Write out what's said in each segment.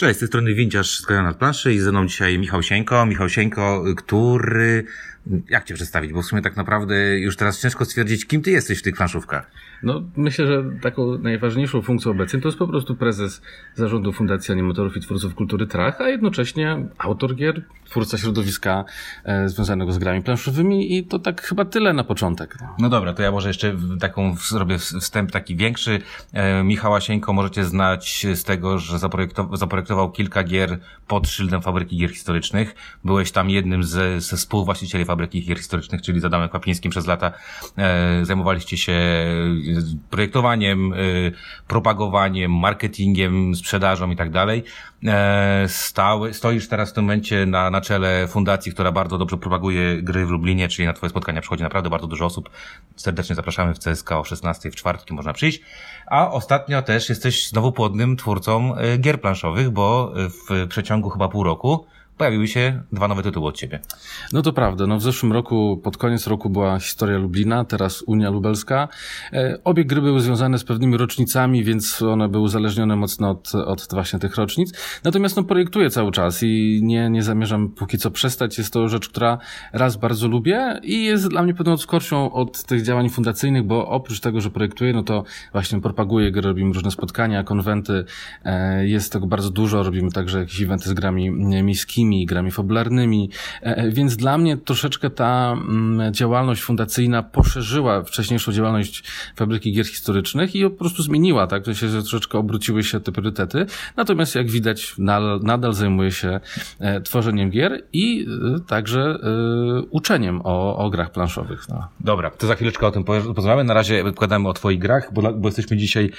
Cześć, z tej strony Winciarz z nad planszy i ze mną dzisiaj Michał Sieńko. Michał Sieńko, który jak cię przedstawić? Bo w sumie tak naprawdę już teraz ciężko stwierdzić, kim ty jesteś w tych planszówkach. No, myślę, że taką najważniejszą funkcją obecnie to jest po prostu prezes zarządu Fundacji Animatorów i Twórców Kultury Trach, a jednocześnie autor gier, twórca środowiska e, związanego z grami planszowymi i to tak chyba tyle na początek. No, dobra, to ja może jeszcze taką zrobię wstęp taki większy. E, Michała Sieńko możecie znać z tego, że zaprojektował, zaprojektował kilka gier pod szyldem Fabryki Gier Historycznych. Byłeś tam jednym ze, ze współwłaścicieli Fabryki Gier Historycznych, czyli z Adamem Kwapińskim przez lata e, zajmowaliście się projektowaniem, y, propagowaniem, marketingiem, sprzedażą i tak dalej. E, stały, stoisz teraz w tym momencie na, na czele fundacji, która bardzo dobrze propaguje gry w Lublinie, czyli na twoje spotkania przychodzi naprawdę bardzo dużo osób. Serdecznie zapraszamy w CSK o 16 w czwartki można przyjść. A ostatnio też jesteś znowu płodnym twórcą y, gier planszowych, bo w przeciągu chyba pół roku pojawiły się dwa nowe tytuły od ciebie. No to prawda. No w zeszłym roku, pod koniec roku była historia Lublina, teraz Unia Lubelska. E, obie gry były związane z pewnymi rocznicami, więc one były uzależnione mocno od, od właśnie tych rocznic. Natomiast no projektuję cały czas i nie, nie zamierzam póki co przestać. Jest to rzecz, która raz bardzo lubię i jest dla mnie pewną skorsią od tych działań fundacyjnych, bo oprócz tego, że projektuję, no to właśnie propaguję gry, robimy różne spotkania, konwenty. E, jest tego bardzo dużo. Robimy także jakieś eventy z grami miejskimi, grami fabularnymi, e, e, więc dla mnie troszeczkę ta mm, działalność fundacyjna poszerzyła wcześniejszą działalność Fabryki Gier Historycznych i po prostu zmieniła, tak? To się troszeczkę obróciły się te priorytety. Natomiast jak widać, nadal, zajmuje się e, tworzeniem gier i także uczeniem o, o grach planszowych. No. Dobra, to za chwileczkę o tym porozmawiamy. Na razie podkładamy o Twoich grach, bo, bo jesteśmy dzisiaj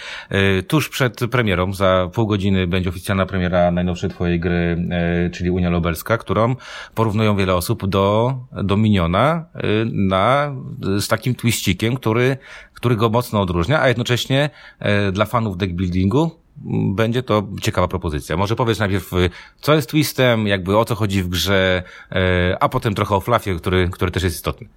tuż przed premierą. Za pół godziny będzie oficjalna premiera najnowszej Twojej gry, czyli Unia Lubelska, którą porównują wiele osób do, do Miniona y, na, z takim twiścikiem, który, który go mocno odróżnia, a jednocześnie y, dla fanów deckbuildingu będzie to ciekawa propozycja. Może powiedz najpierw, y, co jest twistem, jakby o co chodzi w grze, a potem trochę o flafie, który, który też jest istotny.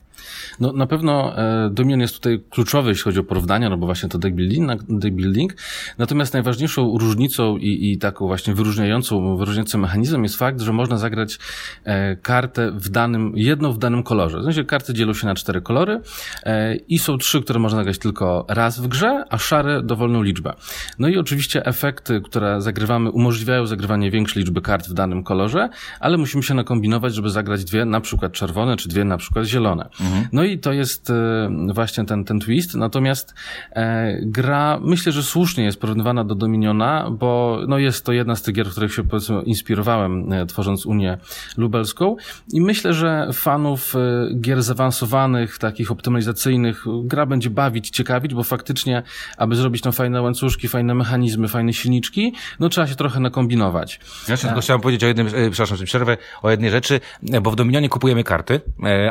No na pewno e, Dominion jest tutaj kluczowy, jeśli chodzi o porównania, no bo właśnie to deck building, deck building. Natomiast najważniejszą różnicą i, i taką właśnie wyróżniającą, wyróżniającym mechanizmem jest fakt, że można zagrać e, kartę w danym, jedną w danym kolorze. W sensie karty dzielą się na cztery kolory e, i są trzy, które można zagrać tylko raz w grze, a szare dowolną liczbę. No i oczywiście efekty, które zagrywamy, umożliwiają zagrywanie większej liczby kart w danym kolorze, ale musimy się nakombinować, żeby zagrać dwie, na przykład czerwone, czy dwie na przykład zielone. Mhm. No i to jest e, właśnie ten, ten twist. Natomiast e, gra, myślę, że słusznie jest porównywana do Dominiona, bo no jest to jedna z tych gier, w których się powiedzmy inspirowałem, e, tworząc Unię Lubelską. I myślę, że fanów e, gier zaawansowanych, takich optymalizacyjnych, gra będzie bawić, ciekawić, bo faktycznie, aby zrobić tam fajne łańcuszki, fajne mechanizmy, fajne silniczki, no trzeba się trochę nakombinować. Ja tylko chciałem powiedzieć o jednym, przepraszam, że przerwę, o jednej rzeczy, bo w Dominionie kupujemy karty,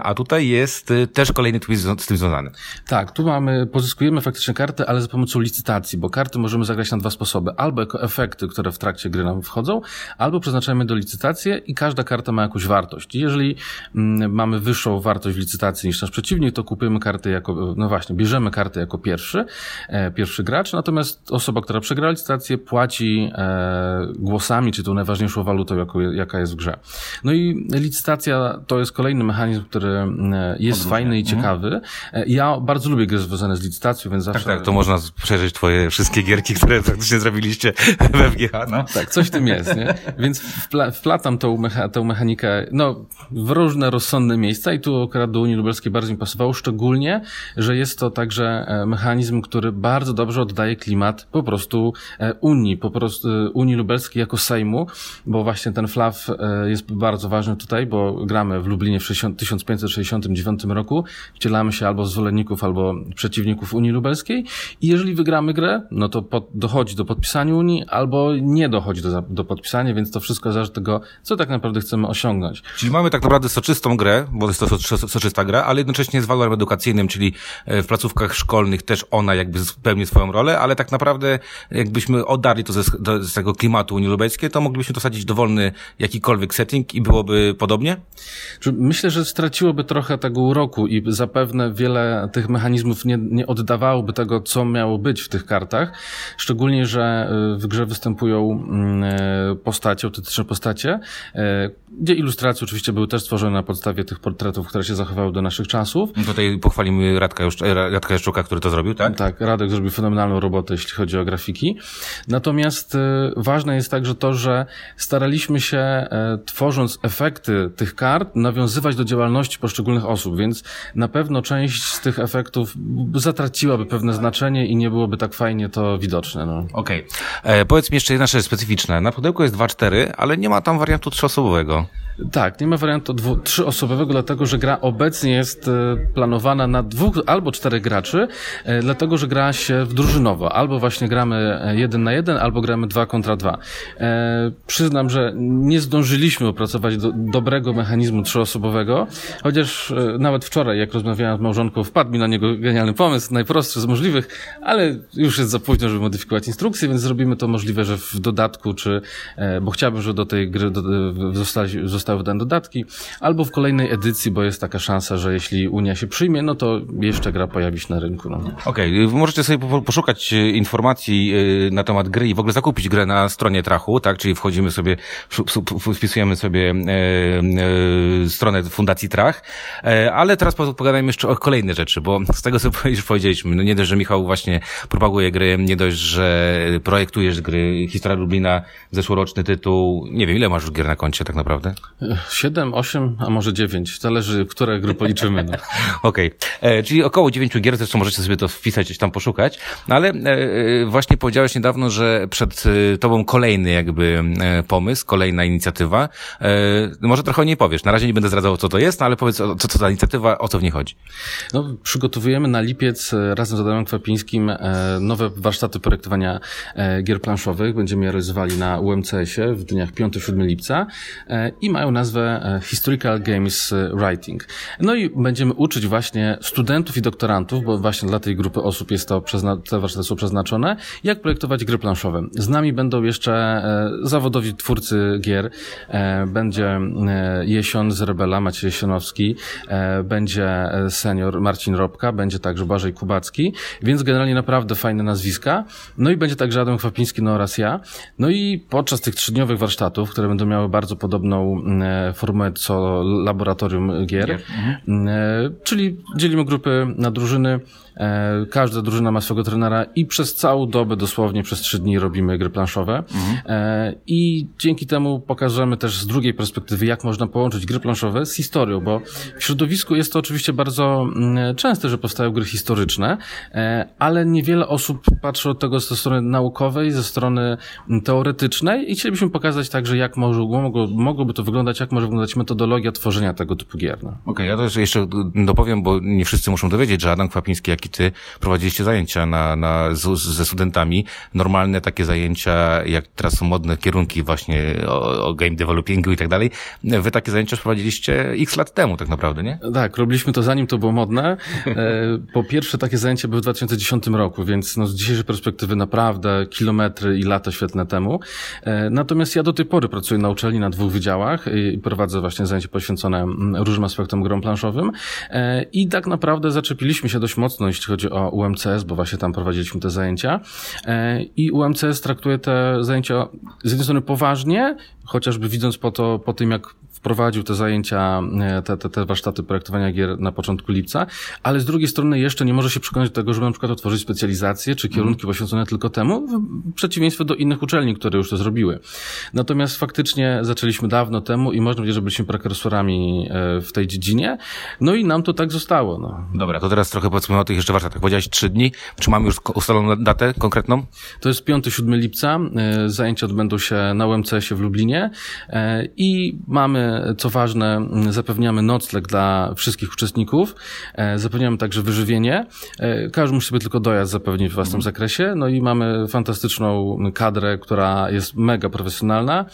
a tutaj jest też kolejny twist z tym związany. Tak, tu mamy, pozyskujemy faktycznie karty, ale za pomocą licytacji, bo karty możemy zagrać na dwa sposoby. Albo jako efekty, które w trakcie gry nam wchodzą, albo przeznaczamy do licytacji i każda karta ma jakąś wartość. Jeżeli mm, mamy wyższą wartość w licytacji niż nasz przeciwnik, to kupujemy karty jako, no właśnie, bierzemy karty jako pierwszy, e, pierwszy gracz, natomiast osoba, która przegra licytację, płaci e, głosami, czy tą najważniejszą walutą, jako, jaka jest w grze. No i licytacja to jest kolejny mechanizm, który mm, jest fajny fajny i mhm. ciekawy. E, ja bardzo lubię gry związane z licytacją, więc zawsze... Tak, tak, to można przejrzeć twoje wszystkie gierki, które praktycznie zrobiliście we FGH, no. Tak, coś w tym jest, nie? Więc wpla wplatam tą, mecha tą mechanikę, no, w różne rozsądne miejsca i tu akurat do Unii Lubelskiej bardzo mi pasowało, szczególnie, że jest to także e, mechanizm, który bardzo dobrze oddaje klimat po prostu e, Unii, po prostu Unii Lubelskiej jako Sejmu, bo właśnie ten flaw jest bardzo ważny tutaj, bo gramy w Lublinie w 1569 roku, wcielamy się albo zwolenników, albo przeciwników Unii Lubelskiej i jeżeli wygramy grę, no to pod, dochodzi do podpisania Unii, albo nie dochodzi do, do podpisania, więc to wszystko zależy od tego, co tak naprawdę chcemy osiągnąć. Czyli mamy tak naprawdę soczystą grę, bo jest to soczysta gra, ale jednocześnie z walorem edukacyjnym, czyli e, w placówkach szkolnych też ona jakby spełni swoją rolę, ale tak naprawdę jakbyśmy oddali to ze, z tego klimatu Unii Lubelskiej, to moglibyśmy dosadzić dowolny jakikolwiek setting i byłoby podobnie? Myślę, że straciłoby trochę tego uroku i zapewne wiele tych mechanizmów nie, nie oddawałoby tego, co miało być w tych kartach. Szczególnie, że y, w grze występują mm, e, postacie, autentyczne postacie, e, gdzie ilustracje oczywiście były też stworzone na podstawie tych portretów, które się zachowały do naszych czasów. Tutaj pochwalimy Radka, Radka Jaszczuka, który to zrobił, tak? Tak, Radek zrobił fenomenalną robotę, jeśli chodzi o grafiki. Natomiast y, ważne jest także to, że staraliśmy się, e, tworząc efekty tych kart, nawiązywać do działalności poszczególnych osób, więc na pewno część z tych efektów zatraciłaby pewne znaczenie i nie byłoby tak fajnie to widoczne. No. Okej. Okay. E, powiedz mi jeszcze jedna rzecz specyficzna. Na pudełku jest 2-4, ale nie ma tam wariantu trzyosobowego. Tak, nie ma wariantu dwu, trzyosobowego, dlatego że gra obecnie jest e, planowana na dwóch albo czterech graczy, e, dlatego że gra się w drużynowo. Albo właśnie gramy e, jeden na jeden, albo gramy dwa kontra dwa. E, przyznam, że nie zdążyliśmy opracować do, dobrego mechanizmu trzyosobowego, chociaż nawet wczoraj, jak rozmawiałem z małżonką, wpadł mi na niego genialny pomysł, najprostszy z możliwych, ale już jest za późno, żeby modyfikować instrukcję, więc zrobimy to możliwe, że w dodatku, czy, bo chciałbym, żeby do tej gry do, zostały wydane dodatki, albo w kolejnej edycji, bo jest taka szansa, że jeśli Unia się przyjmie, no to jeszcze gra pojawi się na rynku. No. Okej, okay. możecie sobie poszukać e, informacji e, na temat gry i w ogóle zakupić grę na stronie Trachu, tak? Czyli wchodzimy sobie, wpisujemy sobie e, stronę Fundacji Trach, ale teraz pogadajmy jeszcze o kolejne rzeczy, bo z tego co powiedzieliśmy, no nie dość, że Michał właśnie propaguje gry, nie dość, że projektujesz gry, Historia Lublina, zeszłoroczny tytuł, nie wiem, ile masz już gier na koncie tak naprawdę? Siedem, osiem, a może dziewięć. Zależy, które gry policzymy. No. Okej. Okay. E, czyli około dziewięciu gier, zresztą możecie sobie to wpisać, gdzieś tam poszukać. No ale e, e, właśnie powiedziałeś niedawno, że przed tobą kolejny jakby pomysł, kolejna inicjatywa. Może trochę o niej powiesz. Na razie nie będę zdradzał, co to jest, no ale powiedz, co to za inicjatywa, o co w niej chodzi. No, przygotowujemy na lipiec razem z Adamem Kwapińskim nowe warsztaty projektowania gier planszowych. Będziemy je realizowali na UMCS-ie w dniach 5-7 lipca i mają nazwę e, Historical Games Writing. No i będziemy uczyć właśnie studentów i doktorantów, bo właśnie dla tej grupy osób jest to, te warsztaty są przeznaczone, jak projektować gry planszowe. Z nami będą jeszcze e, zawodowi twórcy gier. E, będzie Jesion z Rebela, Maciej Jesionowski, będzie senior Marcin Robka, będzie także Błażej Kubacki, więc generalnie naprawdę fajne nazwiska. No i będzie także Adam Kwapiński, no oraz ja. No i podczas tych trzydniowych warsztatów, które będą miały bardzo podobną E, formułę co laboratorium gier. gier. Mhm. E, czyli dzielimy grupy na drużyny, E, każda drużyna ma swojego trenera i przez całą dobę, dosłownie przez trzy dni robimy gry planszowe. Mhm. I dzięki temu pokażemy też z drugiej perspektywy, jak można połączyć gry planszowe z historią, bo w środowisku jest to oczywiście bardzo mm, częste, że powstają gry historyczne, ale niewiele osób patrzy od tego ze strony naukowej, ze strony mm, teoretycznej i chcielibyśmy pokazać także, jak mogło, mogłoby to wyglądać, jak może wyglądać metodologia tworzenia tego typu gier. No. Okej, okay, ja to jeszcze dopowiem, bo nie wszyscy muszą dowiedzieć, że Adam Kwapiński, jak i ty prowadziliście zajęcia na, na, z, ze studentami. Normalne takie zajęcia, jak teraz są modne kierunki właśnie o, o game developingu i tak dalej. Wy takie zajęcia prowadziliście x lat temu tak naprawdę, nie? Tak, robiliśmy to zanim to było modne. E, po pierwsze takie zajęcia były w 2010 roku, więc no, z dzisiejszej perspektywy naprawdę kilometry i lata świetne temu. E, natomiast ja do tej pory pracuję na uczelni na dwóch wydziałach i prowadzę właśnie zajęcia poświęcone mm, różnym aspektom grom planszowym e, i tak naprawdę zaczepiliśmy się dość mocno, jeśli chodzi o UMCS, bo właśnie tam prowadziliśmy te zajęcia. E, I UMCS traktuje te zajęcia z jednej strony poważnie, chociażby widząc po, to, po tym, jak wprowadził te zajęcia, e, te, te, te warsztaty projektowania gier na początku lipca, ale z drugiej strony jeszcze nie może się przekonać do tego, żeby na przykład otworzyć specjalizacje czy kierunki mm. poświęcone tylko temu, w przeciwieństwie do innych uczelni, które już to zrobiły. Natomiast faktycznie zaczęliśmy dawno temu i można powiedzieć, że byliśmy prekursorami e, w tej dziedzinie, no i nam to tak zostało. No. Dobra, to teraz trochę powiedzmy o tych jeszcze warsztatach. Powiedziałeś trzy dni. Czy mamy już ustaloną datę konkretną? To jest 5-7 lipca. E, zajęcia odbędą się na UMCS-ie w Lublinie i mamy co ważne, zapewniamy nocleg dla wszystkich uczestników, e, zapewniamy także wyżywienie. E, każdy musi sobie tylko dojazd zapewnić w własnym zakresie. No i mamy fantastyczną kadrę, która jest mega profesjonalna.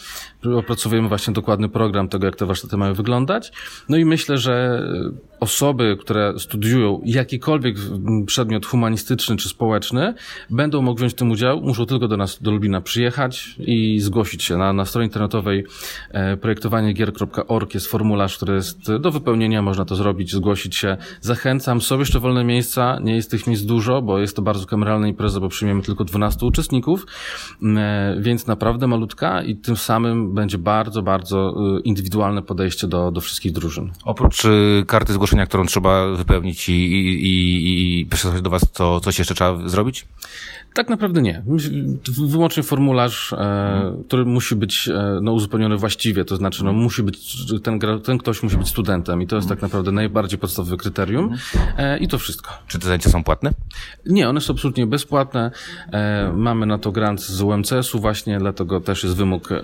Opracowujemy właśnie dokładny program tego, jak te warsztaty mają wyglądać. No i myślę, że osoby, które studiują jakikolwiek przedmiot humanistyczny czy społeczny, będą mogły wziąć w tym udział, muszą tylko do nas, do Lubina przyjechać i zgłosić się. Na, na stronie internetowej e, projektowaniegier.org jest formularz, który jest do wypełnienia, można to zrobić, zgłosić się. Zachęcam, są jeszcze wolne miejsca, nie jest tych miejsc dużo, bo jest to bardzo kameralna impreza, bo przyjmiemy tylko 12 uczestników, e, więc naprawdę malutka i tym samym będzie bardzo, bardzo e, indywidualne podejście do, do wszystkich drużyn. Oprócz y, karty zgłoszenia, którą trzeba wypełnić i, i, i, i przesłać do Was, to coś jeszcze trzeba zrobić? Tak naprawdę nie. Wyłącznie formularz, e, który musi być e, no, uzupełniony właściwie, to znaczy no, musi być, ten, ten ktoś musi być studentem i to jest tak naprawdę najbardziej podstawowe kryterium e, i to wszystko. Czy te zajęcia są płatne? Nie, one są absolutnie bezpłatne. E, mamy na to grant z UMCS-u właśnie, dlatego też jest wymóg e,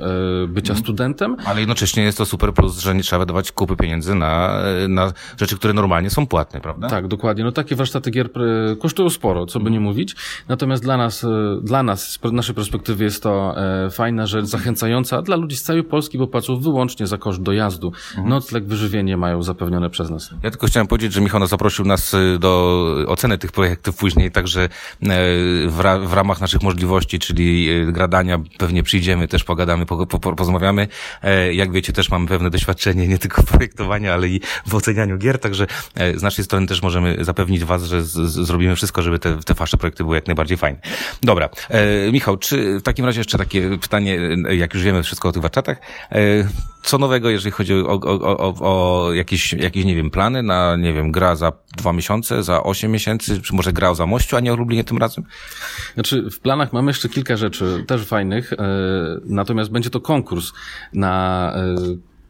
bycia mhm. studentem. Ale jednocześnie jest to super plus, że nie trzeba wydawać kupy pieniędzy na, na rzeczy, które normalnie są płatne, prawda? Tak, dokładnie. No takie warsztaty gier e, kosztują sporo, co by nie mówić. Natomiast dla nas, e, dla nas, z naszej perspektywy jest to e, fajna rzecz, zachęcająca dla ludzi z całej Polski, bo płacą wyłącznie za koszt dojazdu. Mhm. Nocleg, wyżywienie mają zapewnione przez nas. Ja tylko chciałem powiedzieć, że Michał nas zaprosił nas e, do oceny tych projektów później, także w, ra w ramach naszych możliwości, czyli gradania, pewnie przyjdziemy, też pogadamy, po, po, porozmawiamy. Jak wiecie, też mamy pewne doświadczenie nie tylko w projektowaniu, ale i w ocenianiu gier, także z naszej strony też możemy zapewnić Was, że z, z, zrobimy wszystko, żeby te, te wasze projekty były jak najbardziej fajne. Dobra. E, Michał, czy w takim razie jeszcze takie pytanie, jak już wiemy wszystko o tych warsztatach, e, co nowego, jeżeli chodzi o, o, o, o jakieś, jakieś, nie wiem, plany na, nie wiem, gra za dwa miesiące, za osiem miesięcy, czy może gra o Zamościu, a nie o Lublinie tym razem? Znaczy, w planach mamy jeszcze kilka rzeczy, też fajnych, e, natomiast będzie to konkurs na e,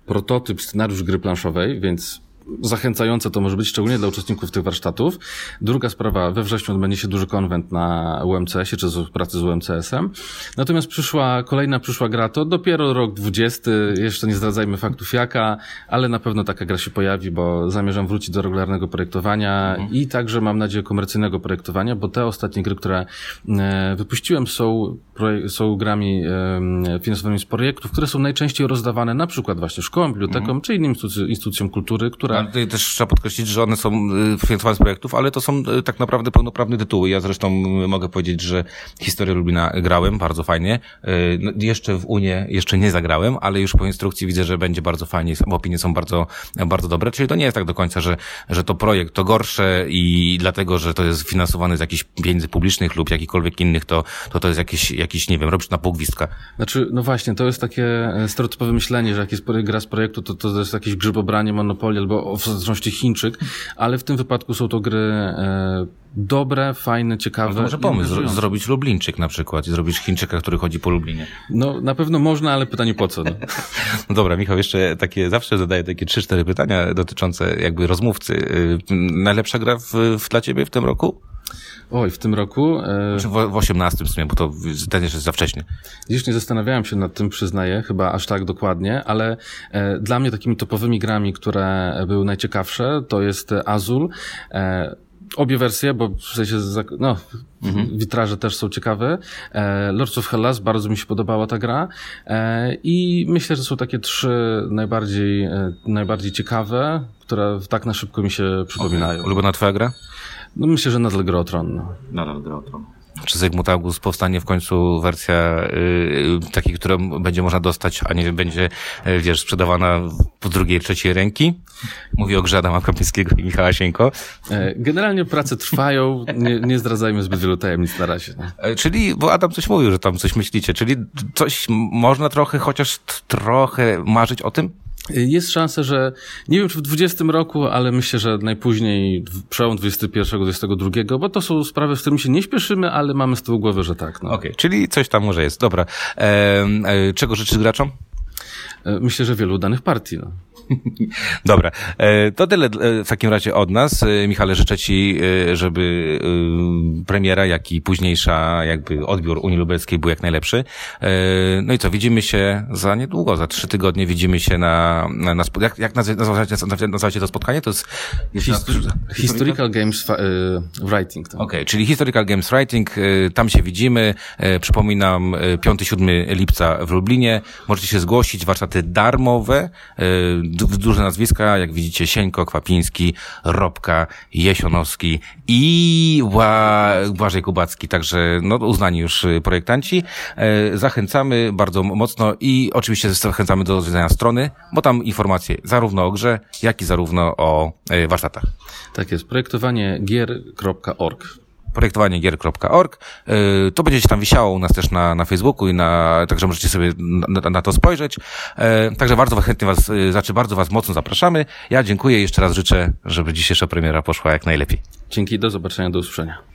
prototyp, scenariusz gry planszowej, więc zachęcające to może być, szczególnie dla uczestników tych warsztatów. Druga sprawa, we wrześniu odbędzie się duży konwent na UMCS-ie, czy pracy z UMCS-em. Natomiast przyszła, kolejna przyszła gra to dopiero rok 20, jeszcze nie zdradzajmy faktów jaka, ale na pewno taka gra się pojawi, bo zamierzam wrócić do regularnego projektowania mhm. i także mam nadzieję komercyjnego projektowania, bo te ostatnie gry, które e, wypuściłem są, są grami finansowanymi z projektów, które są najczęściej rozdawane na przykład właśnie szkołom, bibliotekom, mhm. czy innym instytucjom kultury, które ale tutaj też trzeba podkreślić, że one są y, finansowane z projektów, ale to są y, tak naprawdę pełnoprawne tytuły. Ja zresztą y, mogę powiedzieć, że historię Lublina grałem bardzo fajnie. No, jeszcze w Unię jeszcze nie zagrałem, ale już po instrukcji widzę, że będzie bardzo fajnie, opinie są bardzo, bardzo dobre. Czyli to nie jest tak do końca, że, że to projekt to gorsze i dlatego, że to jest finansowane z jakichś pieniędzy publicznych lub jakichkolwiek innych, to to, to jest jakieś, jakiś, nie wiem, robisz na pół gwizdka. Znaczy, no właśnie, to jest takie e, stereotypowe myślenie, że jak jest gra z projektu, to to jest jakieś grzybobranie, monopolia albo w zależności Chińczyk, ale w tym wypadku są to gry e, dobre, fajne, ciekawe. No może pomysł, zrobić Lublinczyk na przykład i zrobić Chińczyka, który chodzi po Lublinie. No na pewno można, ale pytanie po co? No, no dobra, Michał, jeszcze takie, zawsze zadaję takie trzy, cztery pytania dotyczące jakby rozmówcy. Y, najlepsza gra w, w dla ciebie w tym roku? Oj, w tym roku. E... Czy w, w 18 w sumie, bo to ten jeszcze jest za wcześnie. Dziś nie zastanawiałem się nad tym, przyznaję, chyba aż tak dokładnie, ale e, dla mnie takimi topowymi grami, które były najciekawsze, to jest Azul. E, obie wersje, bo w sensie, no, mhm. witraże też są ciekawe. E, Lords of Hellas, bardzo mi się podobała ta gra. E, I myślę, że są takie trzy najbardziej, najbardziej ciekawe, które tak na szybko mi się przypominają. Okay. Ulubiona twoja gra? No myślę, że nadal gra o tron. No. Nadal gra o tron. Czy Zygmunt August powstanie w końcu wersja yy, takiej, którą będzie można dostać, a nie będzie, yy, wiesz, sprzedawana po drugiej, trzeciej ręki? Mówię o grze Adama Kapińskiego i Michała Sieńko. E, generalnie prace trwają, nie, nie zdradzajmy zbyt wielu tajemnic na razie. E, czyli, bo Adam coś mówił, że tam coś myślicie, czyli coś można trochę, chociaż trochę marzyć o tym? Jest szansa, że nie wiem czy w 20 roku, ale myślę, że najpóźniej przełom 21-22, bo to są sprawy, z którymi się nie śpieszymy, ale mamy z tyłu głowy, że tak. No. Okej, okay, czyli coś tam może jest. Dobra. E, e, czego życzysz graczom? E, myślę, że wielu danych partii. No. Dobra, e, to tyle e, w takim razie od nas. E, Michale, życzę Ci, żeby premiera, jak i późniejsza jakby odbiór Unii Lubelskiej był jak najlepszy. No i co, widzimy się za niedługo, za trzy tygodnie widzimy się na, na, na jak, jak nazywacie, nazywacie to spotkanie? To jest... Histor historical Games Writing. Okej, okay, czyli Historical Games Writing, tam się widzimy. Przypominam, 5-7 lipca w Lublinie. Możecie się zgłosić, warsztaty darmowe duże nazwiska, jak widzicie, Sieńko, Kwapiński, Robka, Jesionowski i Błażej Kubacki, także no, uznani już projektanci. Zachęcamy bardzo mocno i oczywiście zachęcamy do odwiedzenia strony, bo tam informacje zarówno o grze, jak i zarówno o warsztatach. Tak jest, projektowaniegier.org projektowaniegier.org. Y, to będzie się tam wisiało u nas też na, na Facebooku i na, także możecie sobie na, na to spojrzeć. Y, także bardzo chętnie was, y, znaczy bardzo was mocno zapraszamy. Ja dziękuję jeszcze raz życzę, żeby dzisiejsza premiera poszła jak najlepiej. Dzięki, do zobaczenia, do usłyszenia.